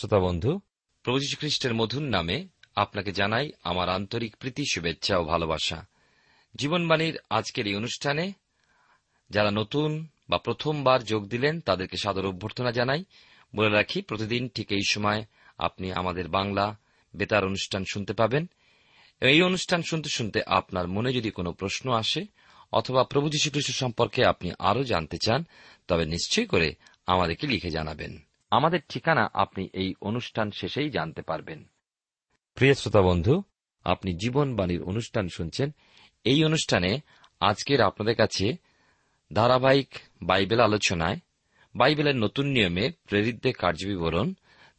শ্রোতা বন্ধু, প্রভু খ্রিস্টের মধুর নামে আপনাকে জানাই আমার আন্তরিক প্রীতি, শুভেচ্ছা ও ভালোবাসা। জীবনবাণীর আজকের এই অনুষ্ঠানে যারা নতুন বা প্রথমবার যোগ দিলেন, তাদেরকে সাদর অভ্যর্থনা জানাই। বলে রাখি, প্রতিদিন ঠিক এই সময় আপনি আমাদের বাংলা বেতার অনুষ্ঠান শুনতে পাবেন। এই অনুষ্ঠান শুনতে শুনতে আপনার মনে যদি কোনো প্রশ্ন আসে, অথবা প্রভু যীশুখ্রিস্ট সম্পর্কে আপনি আরও জানতে চান, তবে নিশ্চয়ই করে আমাদেরকে লিখে জানাবেন। আমাদের ঠিকানা আপনি এই অনুষ্ঠান শেষেই জানতে পারবেন। প্রিয় শ্রোতা বন্ধু, আপনি জীবনবাণীর অনুষ্ঠান শুনছেন। এই অনুষ্ঠানে আজকের আপনাদের কাছে ধারাবাহিক বাইবেল আলোচনায়, বাইবেলের নতুন নিয়মে প্রেরিতদের কার্যবিবরণ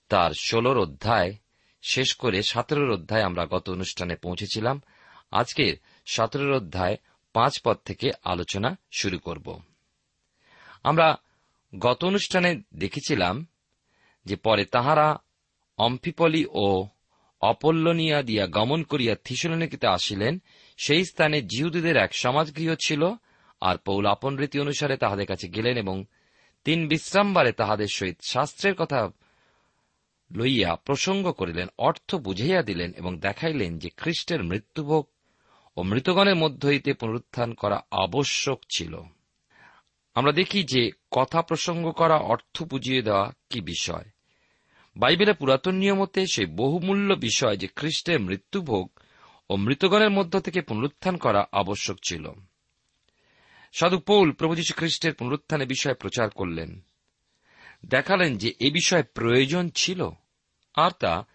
তার ষোলর অধ্যায়, শেষ করে সতেরোর অধ্যায় আমরা গত অনুষ্ঠানে পৌঁছেছিলাম। আজকের সতেরোর অধ্যায় পাঁচ পদ থেকে আলোচনা শুরু করব। আমরা গত অনুষ্ঠানে দেখেছিলাম যে পরে তাহারা অম্ফিপলি ও অপল্লনিয়া দিয়া গমন করিয়া থিসলনিকিতে আসিলেন, সেই স্থানে জিহুদীদের এক সমাজগৃহ ছিল, আর পৌল আপন রীতি অনুসারে তাহাদের কাছে গেলেন এবং তিন বিশ্রামবারে তাহাদের সহিত শাস্ত্রের কথা লইয়া প্রসঙ্গ করিলেন, অর্থ বুঝাইয়া দিলেন এবং দেখাইলেন যে খ্রিস্টের মৃত্যুভোগ ও মৃতগণের মধ্য হইতে পুনরুত্থান করা আবশ্যক ছিল। আমরা দেখি যে কথা প্রসঙ্গ করা, অর্থ বুঝিয়ে দেওয়া কি বিষয়? বাইবেলের পুরাতন নিয়মতে সেই বহুমূল্য বিষয় যে খ্রিস্টের মৃত্যুভোগ ও মৃতগণের মধ্য থেকে পুনরুত্থান করা আবশ্যক ছিল। সাধু পৌল প্রভু খ্রিস্টের পুনরুত্থানের বিষয়ে প্রচার করলেন। দেখালেন যে এ বিষয়ে প্রয়োজন ছিল, আর তা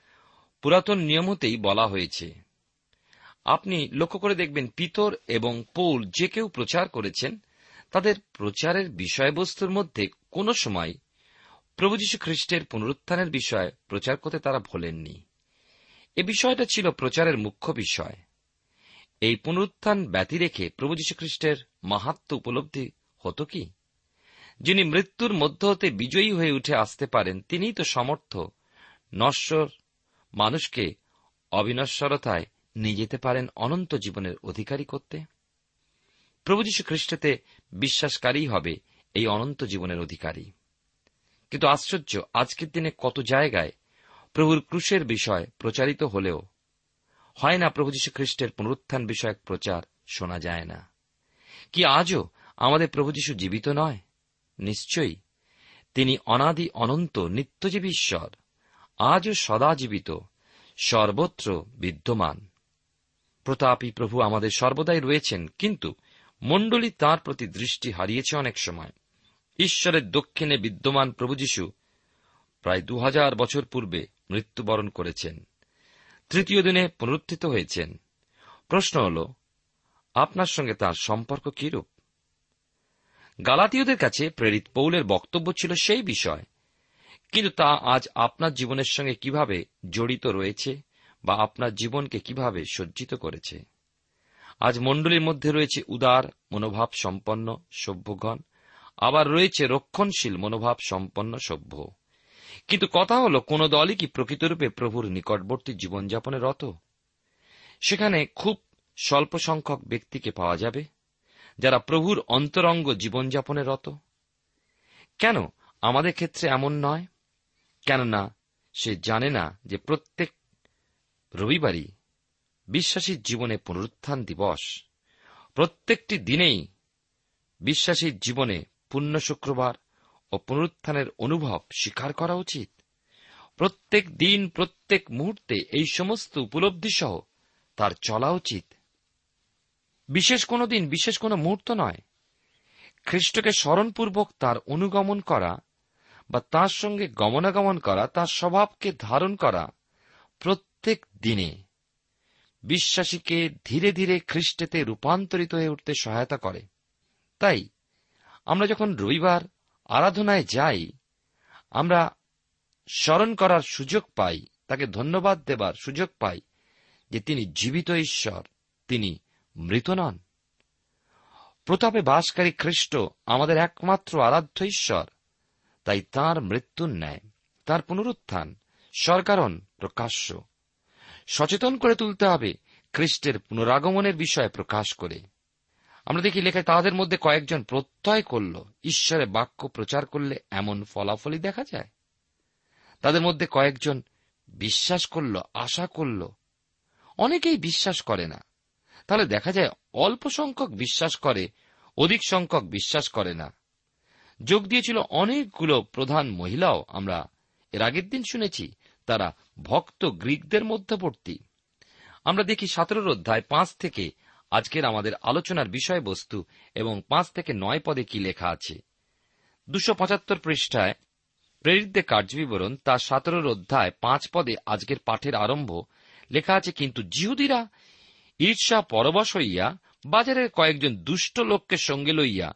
পুরাতন নিয়মতেই বলা হয়েছে। আপনি লক্ষ্য করে দেখবেন, পিতর এবং পৌল যে কেউ প্রচার করেছেন তাদের প্রচারের বিষয়বস্তুর মধ্যে কোনো সময় প্রভু যীশু খ্রিস্টের পুনরুত্থানের বিষয়ে প্রচার করতে তারা ভোলেননি। এ বিষয়টা ছিল প্রচারের মুখ্য বিষয়। এই পুনরুত্থান ব্যতি রেখে প্রভু খ্রিস্টের মাহাত্ম উপলব্ধি হতো কি? যিনি মৃত্যুর মধ্য হতে বিজয়ী হয়ে উঠে আসতে পারেন, তিনিই তো সমর্থ নশ্বর মানুষকে অবিনশ্বরতায় নিয়ে যেতে পারেন অনন্ত জীবনের অধিকারী করতে। প্রভু যীশু খ্রিস্টতে বিশ্বাসকারী হবে এই অনন্ত জীবনের অধিকারী। কিন্তু আশ্চর্য, আজকের দিনে কত জায়গায় প্রভুর ক্রুশের বিষয় প্রচারিত হলেও হয় না প্রভু যীশু খ্রিস্টের পুনরুত্থান বিষয়ক প্রচার শোনা যায় না। কি আজও আমাদের প্রভু যীশু জীবিত নয়? নিশ্চয়ই তিনি অনাদি অনন্ত নিত্যজীবী ঈশ্বর, আজও সদা জীবিত, সর্বত্র বিদ্যমান। প্রতাপী প্রভু আমাদের সর্বদাই রয়েছেন, কিন্তু মণ্ডলী তাঁর প্রতি দৃষ্টি হারিয়েছে অনেক সময়। ঈশ্বরের দক্ষিণে বিদ্যমান প্রভু যীশু প্রায় দু হাজার বছর পূর্বে মৃত্যুবরণ করেছেন। তৃতীয় দিনে পুনরুত্থিত হয়েছেন। প্রশ্ন হল, আপনার সঙ্গে তার সম্পর্ক কিরূপ? গালাতীয়দের কাছে প্রেরিত পৌলের বক্তব্য ছিল সেই বিষয়, কিন্তু তা আজ আপনার জীবনের সঙ্গে কীভাবে জড়িত রয়েছে বা আপনার জীবনকে কীভাবে সজ্জিত করেছে? আজ মণ্ডলীর মধ্যে রয়েছে উদার, মনোভাব সম্পন্ন, সভ্যগণ। আবার রয়েছে রক্ষণশীল, মনোভাব সম্পন্ন, সভ্য। কিন্তু কথা হল, কোন দলই কি প্রকৃতরূপে প্রভুর নিকটবর্তী জীবনযাপনে রত? সেখানে খুব স্বল্প সংখ্যক ব্যক্তিকে পাওয়া যাবে, যারা প্রভুর অন্তরঙ্গ জীবনযাপনে রত। কেন আমাদের ক্ষেত্রে এমন নয়? কেননা সে জানে না যে প্রত্যেক রবিবারই বিশ্বাসীর জীবনে পুনরুত্থান দিবস। প্রত্যেকটি দিনেই বিশ্বাসীর জীবনে পুণ্য শুক্রবার ও পুনরুত্থানের অনুভব স্বীকার করা উচিত। প্রত্যেক দিন, প্রত্যেক মুহূর্তে এই সমস্ত উপলব্ধি সহ তার চলা উচিত। বিশেষ কোনো দিন, বিশেষ কোনো মুহূর্ত নয়। খ্রিস্টকে স্মরণপূর্বক তার অনুগমন করা বা তার সঙ্গে গমনাগমন করা, তার স্বভাবকে ধারণ করা প্রত্যেক দিনে। বিশ্বাসীকে ধীরে ধীরে খ্রিস্টেতে রূপান্তরিত হয়ে উঠতে সহায়তা করে। তাই, আমরা যখন রবিবার আরাধনায় যাই, আমরা স্মরণ করার সুযোগ পাই, তাকে ধন্যবাদ দেবার সুযোগ পাই যে তিনি জীবিত ঈশ্বর, তিনি মৃত নন। প্রতাপে বাসকারী খ্রিস্ট আমাদের একমাত্র আরাধ্য ঈশ্বর, তাই তার মৃত্যুর ন্যায়, তার পুনরুত্থান সরকারণ প্রকাশ্য। সচেতন করে তুলতে হবে, খ্রিস্টের পুনরাগমনের বিষয়ে প্রকাশ করে। আমরা দেখি লেখায় তাদের মধ্যে কয়েকজন প্রত্যয় করল ঈশ্বরের বাক্য প্রচার করলে এমন ফলাফলই দেখা যায়। তাদের মধ্যে কয়েকজন বিশ্বাস করল, আশা করল। অনেকেই বিশ্বাস করে না। তাহলে দেখা যায় অল্প সংখ্যক বিশ্বাস করে, অধিক সংখ্যক বিশ্বাস করে না। যোগ দিয়েছিল অনেকগুলো প্রধান মহিলাও আমরা এর আগের দিন শুনেছি, তারা ভক্ত গ্রিকদের মধ্যবর্তী। আমরা দেখি সতেরোর অধ্যায় পাঁচ থেকে আজকের আমাদের আলোচনার বিষয়বস্তু এবং পাঁচ থেকে নয় পদে কি লেখা আছে। দুশো পঁচাত্তর পৃষ্ঠায় প্রেরিতদের কার্যবিবরণ তার সতেরোর অধ্যায় পাঁচ পদে আজকের পাঠের আরম্ভ লেখা আছে, কিন্তু জিহুদিরা ঈর্ষা পরবশ হইয়া বাজারের কয়েকজন দুষ্ট লোককে সঙ্গে লইয়া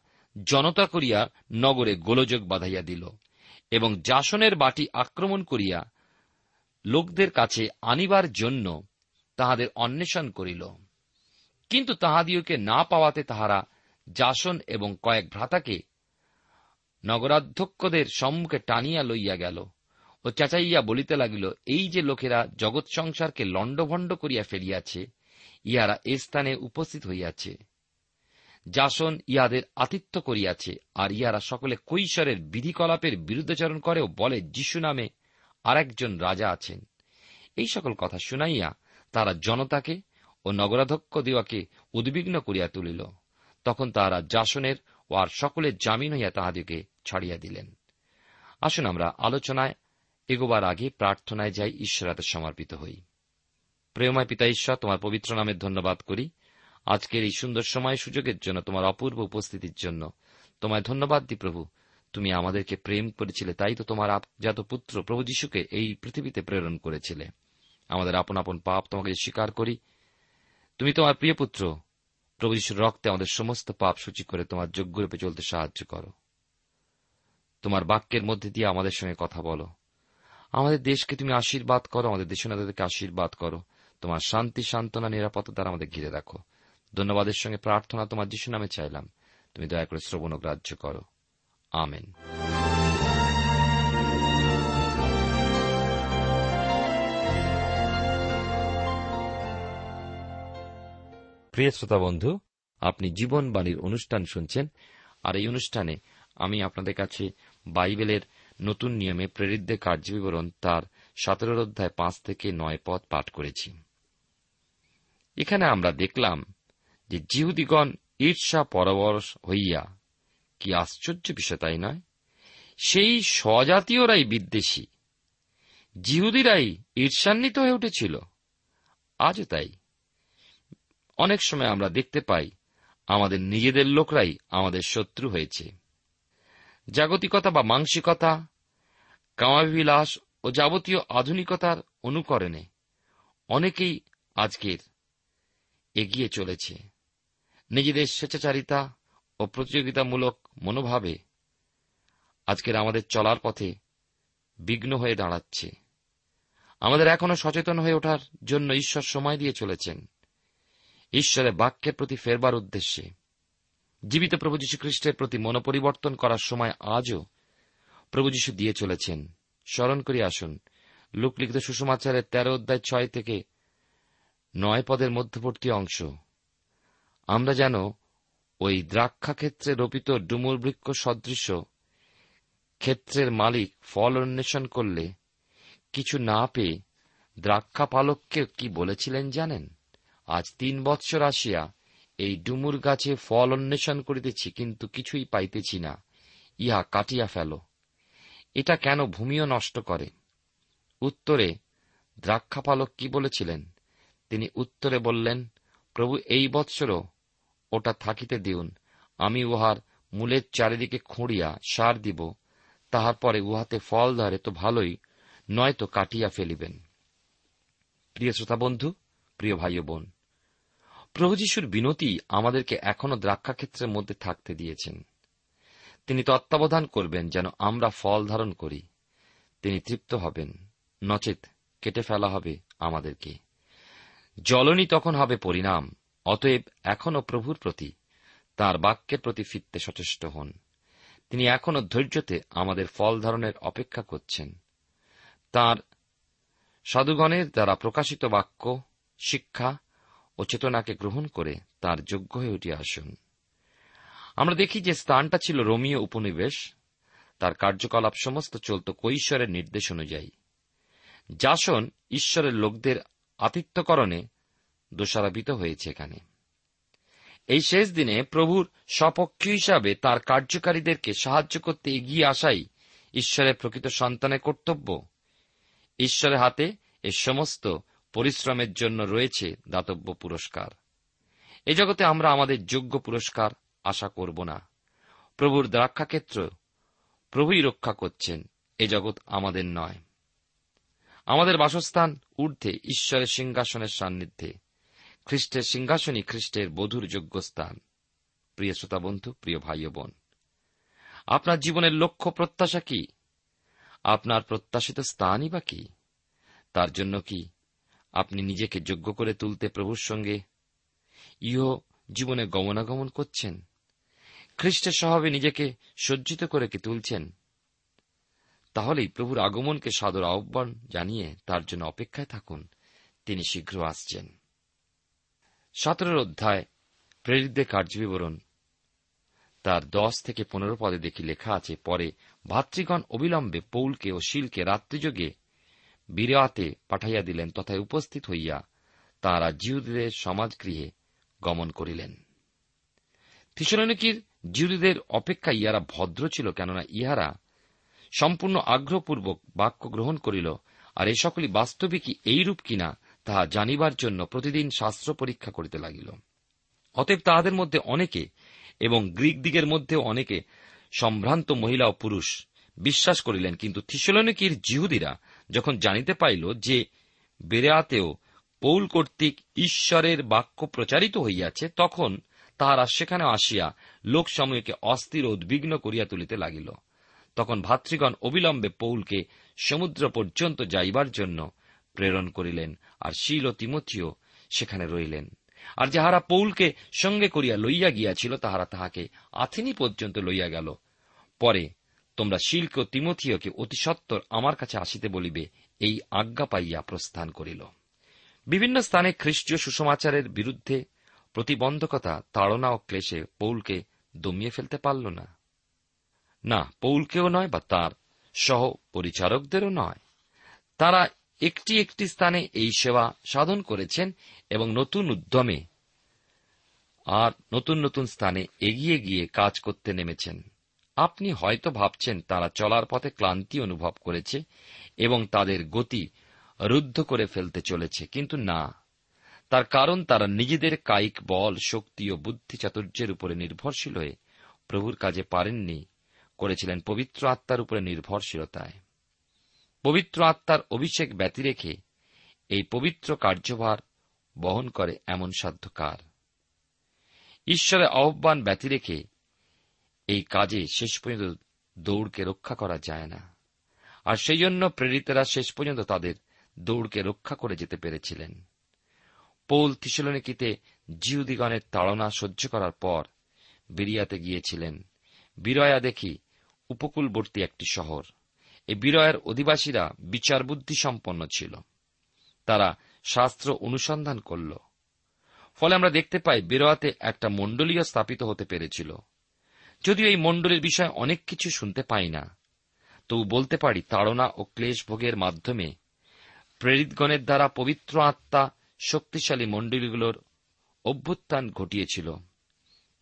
জনতা করিয়া নগরে গোলযোগ বাঁধাইয়া দিল এবং জাসনের বাটি আক্রমণ করিয়া লোকদের কাছে আনিবার জন্য তাহাদের অন্বেষণ করিল। কিন্তু তাহাদিওকে না পাওয়াতে তাহারা জাসন এবং কয়েক ভ্রাতাকে নগরাধ্যক্ষদের সম্মুখে টানিয়া লইয়া গেল ও চেঁচাইয়া বলিতে লাগিল, এই যে লোকেরা জগৎ সংসারকে লণ্ডভণ্ড করিয়া ফেলিয়াছে, ইহারা এ স্থানে উপস্থিত হইয়াছে। জাসন ইহাদের আতিথ্য করিয়াছে, আর ইহারা সকলে কৈশোরের বিধিকলাপের বিরুদ্ধাচরণ করেও বলে, যিশু নামে আর একজন রাজা আছেন। এই সকল কথা শুনাইয়া তারা জনতাকে ও নগরাধ্যক্ষ দিওয়াকে উদ্বিগ্ন করিয়া তুলিল। তখন তাহারা জাসনের ও আর সকলের জামিন হইয়া তাহাদিকে ছাড়িয়া দিলেন। আসুন আমরা আলোচনায় এগোবার আগে প্রার্থনায় যাই, ঈশ্বরাতে সমর্পিত হই। প্রেমায় পিতা ঈশ্বর, তোমার পবিত্র নামের ধন্যবাদ করি। আজকের এই সুন্দর সময় সুযোগের জন্য, তোমার অপূর্ব উপস্থিতির জন্য তোমায় ধন্যবাদ দি প্রভু। তুমি আমাদেরকে প্রেম করেছিলে, তাই তো তোমার আপজাত পুত্র প্রভু যীশুকে এই পৃথিবীতে প্রেরণ করেছিলে। আমাদের আপন আপন পাপ তোমাকে স্বীকার করি। তুমি তোমার প্রিয় পুত্র, প্রভু যীশুর রক্তে আমাদের সমস্ত পাপ সূচি করে তোমার যোগ্যরূপে চলতে সাহায্য করো। তোমার বাক্যের মধ্যে দিয়ে আমাদের সঙ্গে কথা বলো। আমাদের দেশকে তুমি আশীর্বাদ করো, আমাদের দেশনাদেরকে আশীর্বাদ করো। তোমার শান্তি, সান্ত্বনা, নিরাপত্তা দ্বারা আমাদের ঘিরে রাখো। ধন্যবাদের সঙ্গে প্রার্থনা তোমার যিশু নামে চাইলাম। তুমি দয়া করে শ্রবণ গ্রাহ্য করো। আমেন প্রিয় শ্রোতা বন্ধু, আপনি জীবনবাণীর অনুষ্ঠান শুনছেন, আর এই অনুষ্ঠানে আমি আপনাদের কাছে বাইবেলের নতুন নিয়মে প্রেরিতদের কার্যবিবরণ তার সতেরোর অধ্যায় পাঁচ থেকে নয় পদ পাঠ করেছি। এখানে আমরা দেখলাম যে জিহুদিগণ ঈর্ষা পরবশ হইয়া কি আশ্চর্য বিষয় তাই নয়? সেই স্বজাতীয়রাই বিদ্বেষী। জিহুদিরাই ঈর্ষান্বিত হয়ে উঠেছিল। আজও তাই। অনেক সময় আমরা দেখতে পাই, আমাদের নিজেদের লোকরাই আমাদের শত্রু হয়েছে। জাগতিকতা বা মানসিকতা কামাবিলাস ও যাবতীয় আধুনিকতার অনুকরণে অনেকেই আজকের এগিয়ে চলেছে। নিজেদের স্বেচ্ছাচারিতা ও প্রতিযোগিতামূলক মনোভাবে আজকের আমাদের চলার পথে বিঘ্ন হয়ে দাঁড়াচ্ছে। আমাদের এখনও সচেতন হয়ে ওঠার জন্য ঈশ্বর সময় দিয়ে চলেছেন। ঈশ্বরের বাক্যের প্রতি ফেরবার উদ্দেশ্যে। জীবিত প্রভু যীশু খ্রিস্টের প্রতি মনোপরিবর্তন করার সময় আজও প্রভু যীশু দিয়ে চলেছেন। স্মরণ করি আসুন। লোকলিখিত সুষমাচারের তেরো অধ্যায় ছয় থেকে নয় পদের মধ্যবর্তী অংশ। আমরা যেন ওই দ্রাক্ষা ক্ষেত্রে রোপিত ডুমুর বৃক্ষ সদৃশ। ক্ষেত্রের মালিক ফল অন্বেষণ করলে কিছু না পেয়ে দ্রাক্ষা পালককে কি বলেছিলেন জানেন? আজ তিন বৎসর আসিয়া এই ডুমুর গাছে ফল অন্বেষণ করিতেছি, কিন্তু কিছুই পাইতেছি না। ইহা কাটিয়া ফেল। এটা কেন ভূমিও নষ্ট করে? উত্তরে, দ্রাক্ষাপালক কি বলেছিলেন? তিনি উত্তরে বললেন, প্রভু, এই বৎসরও ওটা থাকিতে দিউন। আমি উহার মূলের চারিদিকে খুঁড়িয়া সার দিব, তাহার পরে উহাতে ফল ধরে তো ভালোই নয়তো কাটিয়া ফেলিবেন। প্রিয় শ্রোতা বন্ধু প্রিয় ভাই বোন, প্রভু যিশুর বিনতি আমাদেরকে এখনও দ্রাক্ষাক্ষেত্রের মধ্যে থাকতে দিয়েছেন। তিনি তত্ত্বাবধান করবেন যেন আমরা ফল ধারণ করি। তিনি তৃপ্ত হবেন, নচেত কেটে ফেলা হবে আমাদেরকে। জলনি তখন হবে পরিণাম অতএব এখনও প্রভুর প্রতি, তার বাক্যের প্রতি ফিরতে সচেষ্ট হন। তিনি এখনও ধৈর্যতে আমাদের ফল ধারণের অপেক্ষা করছেন। তার সাধুগণের দ্বারা প্রকাশিত বাক্য, শিক্ষা ও চেতনাকে গ্রহণ করে তার যোগ্য হয়ে উঠে আসুন। আমরা দেখি যে স্থানটা ছিল রোমীয় উপনিবেশ। তার কার্যকলাপ সমস্ত চলত কৈশ্বরের নির্দেশ অনুযায়ী। জাসন ঈশ্বরের লোকদের আতিথ্যকরণে দোষারোপিত হয়েছে এখানে। এই শেষ দিনে প্রভুর সপক্ষ হিসাবে তার কার্যকারীদেরকে সাহায্য করতে এগিয়ে আসাই ঈশ্বরের প্রকৃত সন্তানের কর্তব্য। ঈশ্বরের হাতে এ সমস্ত পরিশ্রমের জন্য রয়েছে দাতব্য পুরস্কার। এ জগতে আমরা আমাদের যোগ্য পুরস্কার আশা করব না। প্রভুর দ্রাক্ষাক্ষেত্র প্রভুই রক্ষা করছেন, এ জগৎ আমাদের নয়। আমাদের বাসস্থান ঊর্ধ্বে ঈশ্বরের সিংহাসনের সান্নিধ্যে। খ্রিস্টের সিংহাসনই খ্রিস্টের বধুর যোগ্য স্থান প্রিয় শ্রোতা বন্ধু, প্রিয় ভাই বোন, আপনার জীবনের লক্ষ্য প্রত্যাশা কি? আপনার প্রত্যাশিত স্থানই বা কি? তার জন্য কি আপনি নিজেকে যোগ্য করে তুলতে প্রভুর সঙ্গে ইহ জীবনে গমনাগমন করছেন? খ্রিস্টের স্বভাবে নিজেকে সজ্জিত করে কি তুলছেন? তাহলেই প্রভুর আগমনকে সাদর আহ্বান জানিয়ে তার জন্য অপেক্ষায় থাকুন। তিনি শীঘ্র আসছেন। সতেরোর অধ্যায়, প্রেরিতদের কার্যবিবরণ। তার দশ থেকে পনেরো পদে দেখি লেখা আছে, পরে ভাতৃগণ অবিলম্বে পৌলকে ও শিলকে রাত্রিযোগে বিরাতে পাঠাইয়া দিলেন, তথায় উপস্থিত হইয়া তাঁরা জিহুদীদের সমাজগৃহে গমন করিলেন। থিসলনিকির জিহুদীদের অপেক্ষা ইহারা ভদ্র ছিল, কেননা ইহারা সম্পূর্ণ আগ্রহপূর্বক বাক্য গ্রহণ করিল, আর এ সকলই বাস্তবিকই এইরূপ কিনা তাহা জানিবার জন্য প্রতিদিন শাস্ত্র পরীক্ষা করিতে লাগিল। অতএব তাহাদের মধ্যে অনেকে এবং গ্রিক দিগের মধ্যে অনেকে সম্ভ্রান্ত মহিলা ও পুরুষ বিশ্বাস করিলেন, কিন্তু থিসলনিকির জিহুদিরা যখন জানিতে পাইল যে বেরেয়াতেও পৌল কর্তৃক ঈশ্বরের বাক্য প্রচারিত হইয়াছে, তখন তাহারা সেখানে আসিয়া লোকসমূহকে অস্থির উদ্বিগ্ন করিয়া তুলিতে লাগিল। তখন ভাতৃগণ অবিলম্বে পৌলকে সমুদ্র পর্যন্ত যাইবার জন্য প্রেরণ করিলেন, আর শিল ও তিমথিও সেখানে রইলেন। আর যাহারা পৌলকে সঙ্গে করিয়া লইয়া গিয়াছিল, তাহারা তাহাকে আথিনি পর্যন্ত লইয়া গেল। পরে তোমরা শিল্ক ও তিমথিয়কে অতি সত্বর আমার কাছে আসিতে বলিবে, এই আজ্ঞা পাইয়া প্রস্থান করিল। বিভিন্ন স্থানে খ্রিস্টীয় সুসমাচারের বিরুদ্ধে প্রতিবন্ধকতা, তাড়না ও ক্লেশে পৌলকে দমিয়ে ফেলতে পারল না। না, পৌলকেও নয় বা তার সহ পরিচারকদেরও নয়। তারা একটি একটি স্থানে এই সেবা সাধন করেছেন এবং নতুন উদ্যমে আর নতুন নতুন স্থানে এগিয়ে গিয়ে কাজ করতে নেমেছেন। আপনি হয়তো ভাবছেন তারা চলার পথে ক্লান্তি অনুভব করেছে এবং তাদের গতি রুদ্ধ করে ফেলতে চলেছে, কিন্তু না। তার কারণ তারা নিজেদের কায়িক বল, শক্তি ও বুদ্ধি চাতুর্যের উপরে নির্ভরশীল হয়ে প্রভুর কাজে পারেননি, করেছিলেন পবিত্র আত্মার উপরে নির্ভরশীলতায়। পবিত্র আত্মার অভিষেক ব্যতি রেখে এই পবিত্র কার্যভার বহন করে এমন সাধ্যকার। ঈশ্বরের আহ্বান ব্যতি রেখে এই কাজে শেষ পর্যন্ত দৌড়কে রক্ষা করা যায় না। আর সেই জন্য প্রেরিতেরা শেষ পর্যন্ত তাদের দৌড়কে রক্ষা করে যেতে পেরেছিলেন। পৌল থিসলনিকিতে জিহুদিগণের তাড়না সহ্য করার পর বিরিয়াতে গিয়েছিলেন। বিরয়া দেখি উপকূলবর্তী একটি শহর। এই বিরয়ের অধিবাসীরা বিচার বুদ্ধি সম্পন্ন ছিল। তারা শাস্ত্র অনুসন্ধান করল। ফলে আমরা দেখতে পাই বিরয়াতে একটা মণ্ডলীয় স্থাপিত হতে পেরেছিল। যদিও এই মণ্ডলীর বিষয়ে অনেক কিছু শুনতে পাই না, তবু বলতে পারি তাড়না ও ক্লেশ ভোগের মাধ্যমে প্রেরিতগণের দ্বারা পবিত্র আত্মা শক্তিশালী মণ্ডলীগুলোর অভ্যুত্থান ঘটিয়েছিল।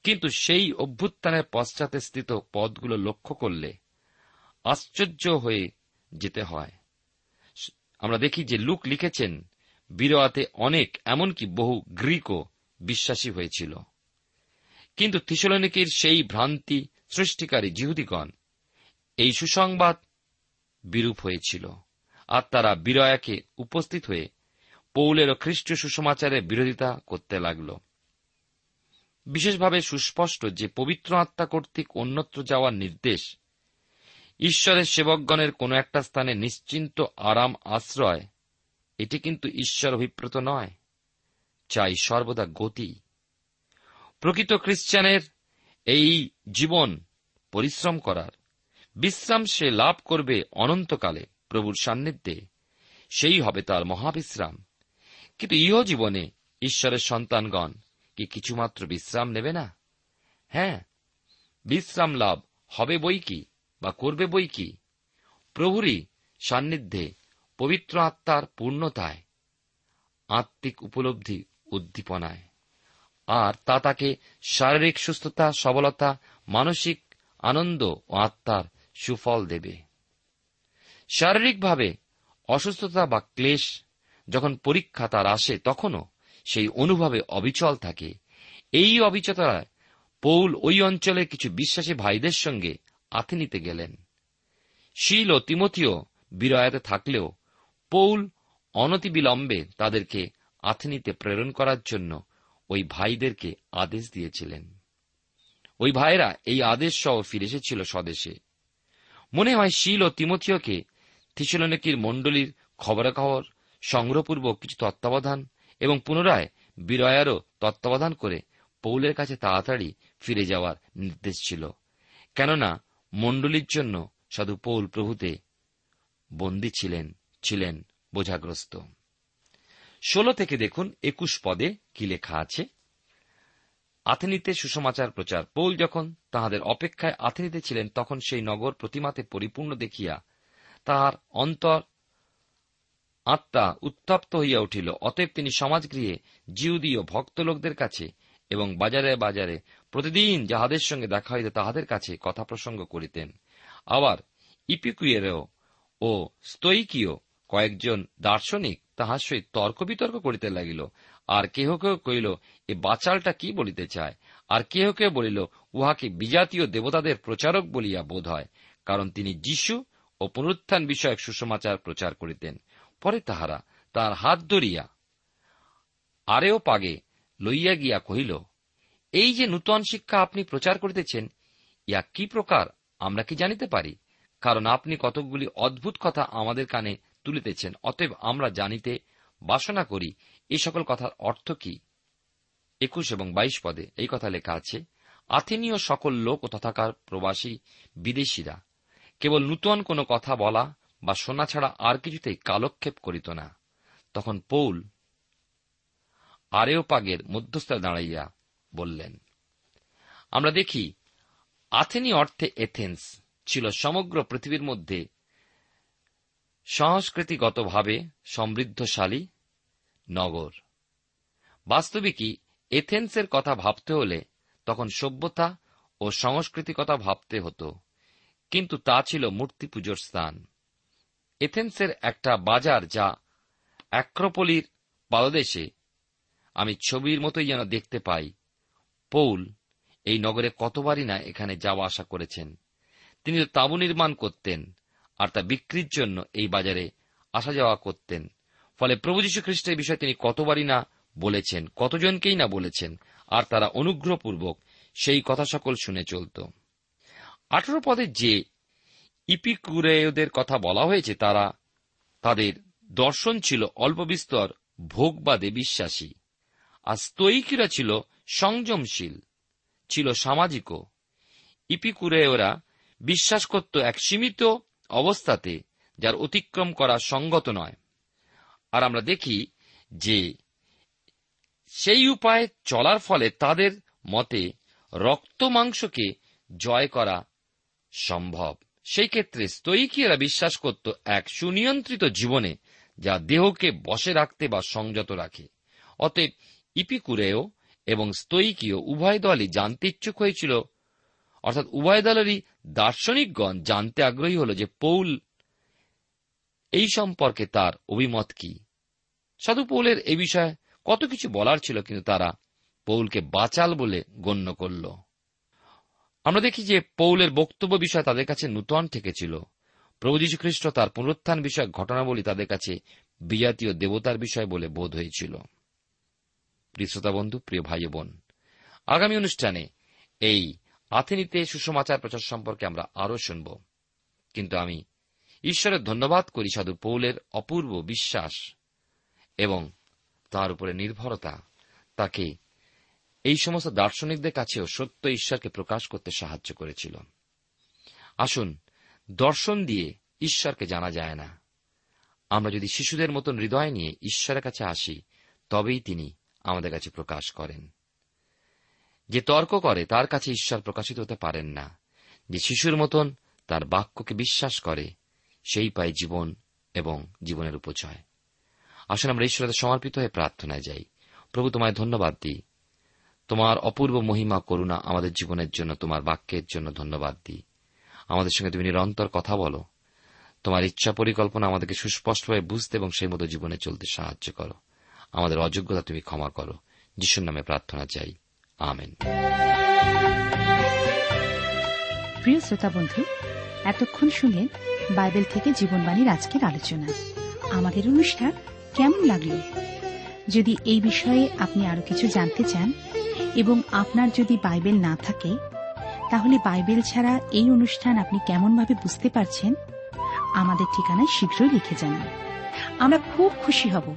কিন্তু সেই অভ্যুত্থানের পশ্চাতে স্থিত পদগুলো লক্ষ্য করলে আশ্চর্য হয়ে যেতে হয়। আমরা দেখি যে লুক লিখেছেন বিরোয়াতে অনেক, এমনকি বহু গ্রিকও বিশ্বাসী হয়েছিল। কিন্তু থিসলনিকির সেই ভ্রান্তি সৃষ্টিকারী জিহুদিগণ এই সুসংবাদ বিরূপ হয়েছিল, আর তারা বিরয়াকে উপস্থিত হয়ে পৌলের খ্রিস্ট সুসমাচারের বিরোধিতা করতে লাগল। বিশেষভাবে সুস্পষ্ট যে পবিত্র আত্মা কর্তৃক অন্যত্র যাওয়ার নির্দেশ ঈশ্বরের সেবকগণের কোন একটা স্থানে নিশ্চিন্ত আরাম আশ্রয়, এটি কিন্তু ঈশ্বর অভিপ্রেত নয়, চাই সর্বদা গতি। প্রকৃত খ্রিস্টানের এই জীবন পরিশ্রম করার, বিশ্রাম সে লাভ করবে অনন্তকালে প্রভুর সান্নিধ্যে, সেই হবে তার মহাবিশ্রাম। কিন্তু ইহ জীবনে ঈশ্বরের সন্তানগণ কি কিছুমাত্র বিশ্রাম নেবে না? হ্যাঁ বিশ্রাম লাভ হবে বই কি? করবে বই কি? প্রভুরই সান্নিধ্যে পবিত্র আত্মার পূর্ণতায় আত্মিক উপলব্ধি উদ্দীপনায়। আর তা তাকে শারীরিক সুস্থতা, সবলতা, মানসিক আনন্দ ও আত্মার সুফল দেবে। শারীরিকভাবে অসুস্থতা বা ক্লেশ যখন পরীক্ষা তার আসে, তখনও সেই অনুভবে অবিচল থাকে। এই অবিচতায় পৌল ওই অঞ্চলের কিছু বিশ্বাসী ভাইদের সঙ্গে আথেনিতে গেলেন। শিল ও তিমথিও বিরয়াতে থাকলেও পৌল অনতিবিলম্বে তাদেরকে আথেনিতে প্রেরণ করার জন্য ওই ভাইদেরকে আদেশ দিয়েছিলেন। ওই ভাইরা এই আদেশ সহ ফিরে এসেছিল স্বদেশে। মনে হয় শিল ও তিমথিওকে থিসলনিকির মণ্ডলীর খবরাখবর, সংগ্রহপূর্বক কিছু তত্ত্বাবধান এবং পুনরায় বিরয়ারও তত্ত্বাবধান করে পৌলের কাছে তাড়াতাড়ি ফিরে যাওয়ার নির্দেশ ছিল। কেননা মণ্ডলীর জন্য সাধু পৌল প্রভুতে বন্দী ছিলেন ছিলেন বোঝাগ্রস্ত। ষোলো থেকে দেখুন একুশ পদে কি লেখা আছে। আথেনিতে সুসমাচার প্রচার। পৌল যখন তাহাদের অপেক্ষায় আথেনিতে ছিলেন, তখন সেই নগর প্রতিমাতে পরিপূর্ণ দেখিয়া তাহার অন্তর আত্মা উত্তপ্ত হইয়া উঠিল। অতএব তিনি সমাজগৃহে জিউদি ও ভক্ত লোকদের কাছে এবং বাজারে বাজারে প্রতিদিন যাহাদের সঙ্গে দেখা হইত তাহাদের কাছে কথা প্রসঙ্গ করিতেন। আবার ইপিকুয়েরও ও স্তৈকীয় কয়েকজন দার্শনিক তাহার সহিত তর্ক বিতর্ক করিতে লাগিল, আর কেহ কেহ কহিল, এ বাচালটা কি বলিতে চায়? আর কেহ কেহ বলিল, উহাকে বিজাতীয় দেবতাদের প্রচারক বলিয়া বোধ হয়। কারণ তিনি যিশু ও পুনরুত্থান বিষয়ক সুসমাচার প্রচার করিতেন। পরে তাহারা তার হাত ধরিয়া আরেও পাগে লইয়া গিয়া কহিল এই যে নূতন শিক্ষা আপনি প্রচার করিতেছেন, ইয়া কি প্রকার আমরা কি জানিতে পারি? কারণ আপনি কতকগুলি অদ্ভুত কথা আমাদের কানে তুলিতেছেন, অতএব আমরা জানিতে বাসনা করি। এ সকল কথার অর্থ কি? একুশ এবং বাইশ পদে এই কথা লেখা আছে, আথেনীয় সকল লোক ও তথাকার প্রবাসী বিদেশীরা, কেবল নূতন কোনো কথা বলা বা শোনা ছাড়া আর কিছুতেই কালক্ষেপ করিত না। তখন পৌল আরেও পাগের মধ্যস্থলে দাঁড়াইয়া বললেন। আমরা দেখি, আথেনি অর্থে এথেন্স ছিল সমগ্র পৃথিবীর মধ্যে সংস্কৃতিগতভাবে সমৃদ্ধশালী নগর। বাস্তবিকই এথেন্সের কথা ভাবতে হলে তখন সভ্যতা ও সংস্কৃতি কথা ভাবতে হতো, কিন্তু তা ছিল মূর্তি পুজোর স্থান। এথেন্সের একটা বাজার যা অ্যাক্রোপলির পাদদেশে আমি ছবির মতোই যেন দেখতে পাই পৌল এই নগরে কতবারই না এখানে যাওয়া আসা করেছেন। তিনি তো তাঁবু নির্মাণ করতেন আর তা বিক্রির জন্য এই বাজারে আসা যাওয়া করতেন। ফলে প্রভু যীশু খ্রিস্টের বিষয়ে তিনি কতবারই না বলেছেন, কতজনকেই না বলেছেন, আর তারা অনুগ্রহপূর্বক সেই কথা সকল শুনে চলত। আঠারো পদে যে ইপিকুরেয়দের কথা বলা হয়েছে, তারা তাদের দর্শন ছিল অল্প বিস্তর ভোগবাদে বিশ্বাসী। আর স্তৈকিরা ছিল সংযমশীল, ছিল সামাজিকও। ইপিকুরেয়রা বিশ্বাস করত এক সীমিত অবস্থাতে, যার অতিক্রম করা সঙ্গত নয়। আর আমরা দেখি যে, সেই উপায়ে চলার ফলে তাদের মতে রক্ত মাংসকে জয় করা সম্ভব। সেই ক্ষেত্রে স্তৈকীয়রা বিশ্বাস করত এক সুনিয়ন্ত্রিত জীবনে, যা দেহকে বসে রাখতে বা সংযত রাখে। অতএব ইপিকুরেও এবং স্তৈকীয় উভয় দলই জানতে ইচ্ছুক হয়েছিল। অর্থাৎ উভয় দলেরই দার্শনিকগণ জানতে আগ্রহী হল যে পৌল এই সম্পর্কে তার অভিমত কি। সাধু পৌলের এই বিষয়ে কত কিছু বলার ছিল কিন্তু তারা পৌলকে বাচাল বলে গণ্য করল। আমরা দেখি যে পৌলের বক্তব্য বিষয় তাদের কাছে নূতন ঠেকেছিল। প্রভু যীশুখ্রিস্ট তার পুনরুত্থান বিষয়ক ঘটনাবলী তাদের কাছে বিজাতীয় দেবতার বিষয় বলে বোধ হয়েছিল। প্রিয় শ্রোতা বন্ধু প্রিয় ভাই বোন, আগামী অনুষ্ঠানে এই আথেনিতে সুসমাচার প্রচার সম্পর্কে আমরা আরও শুনব। কিন্তু আমি ঈশ্বরের ধন্যবাদ করি সাধু পৌলের অপূর্ব বিশ্বাস এবং তার উপরে নির্ভরতা। তাকে এই সমস্ত দার্শনিকদের কাছেও সত্য ঈশ্বরকে প্রকাশ করতে সাহায্য করেছিল। আসুন, দর্শন দিয়ে ঈশ্বরকে জানা যায় না। আমরা যদি শিশুদের মতন হৃদয় নিয়ে ঈশ্বরের কাছে আসি, তবেই তিনি আমাদের কাছে প্রকাশ করেন। যে তর্ক করে, তার কাছে ঈশ্বর প্রকাশিত হতে পারেন না। যে শিশুর মতন, তার বাক্যকে বিশ্বাস করে, সেই পায় জীবন এবং জীবনের উপচয়। আসলে আমরা ঈশ্বরের সমর্পিত হয়ে প্রার্থনায় যাই। প্রভু, তোমায় ধন্যবাদ দিই। তোমার অপূর্ব মহিমা, করুণা আমাদের জীবনের জন্য, তোমার বাক্যের জন্য ধন্যবাদ দিই। আমাদের সঙ্গে তুমি নিরন্তর কথা বলো। তোমার ইচ্ছা পরিকল্পনা আমাদেরকে সুস্পষ্টভাবে বুঝতে এবং সেই মতো জীবনে চলতে সাহায্য করো। আমাদের অযোগ্যতা তুমি ক্ষমা করো। যিশুর নামে প্রার্থনা চাই। আমেন। প্রিয় শ্রোতা বন্ধু, এতক্ষণ শুনলেন বাইবেল থেকে জীবনবাণীর আজকের আলোচনা। আমাদের অনুষ্ঠান কেমন লাগল? যদি এই বিষয়ে আপনি আরও কিছু জানতে চান এবং আপনার যদি বাইবেল না থাকে, তাহলে বাইবেল ছাড়া এই অনুষ্ঠান আপনি কেমনভাবে বুঝতে পারছেন, আমাদের ঠিকানায় শীঘ্রই লিখে যান আমরা খুব খুশি হব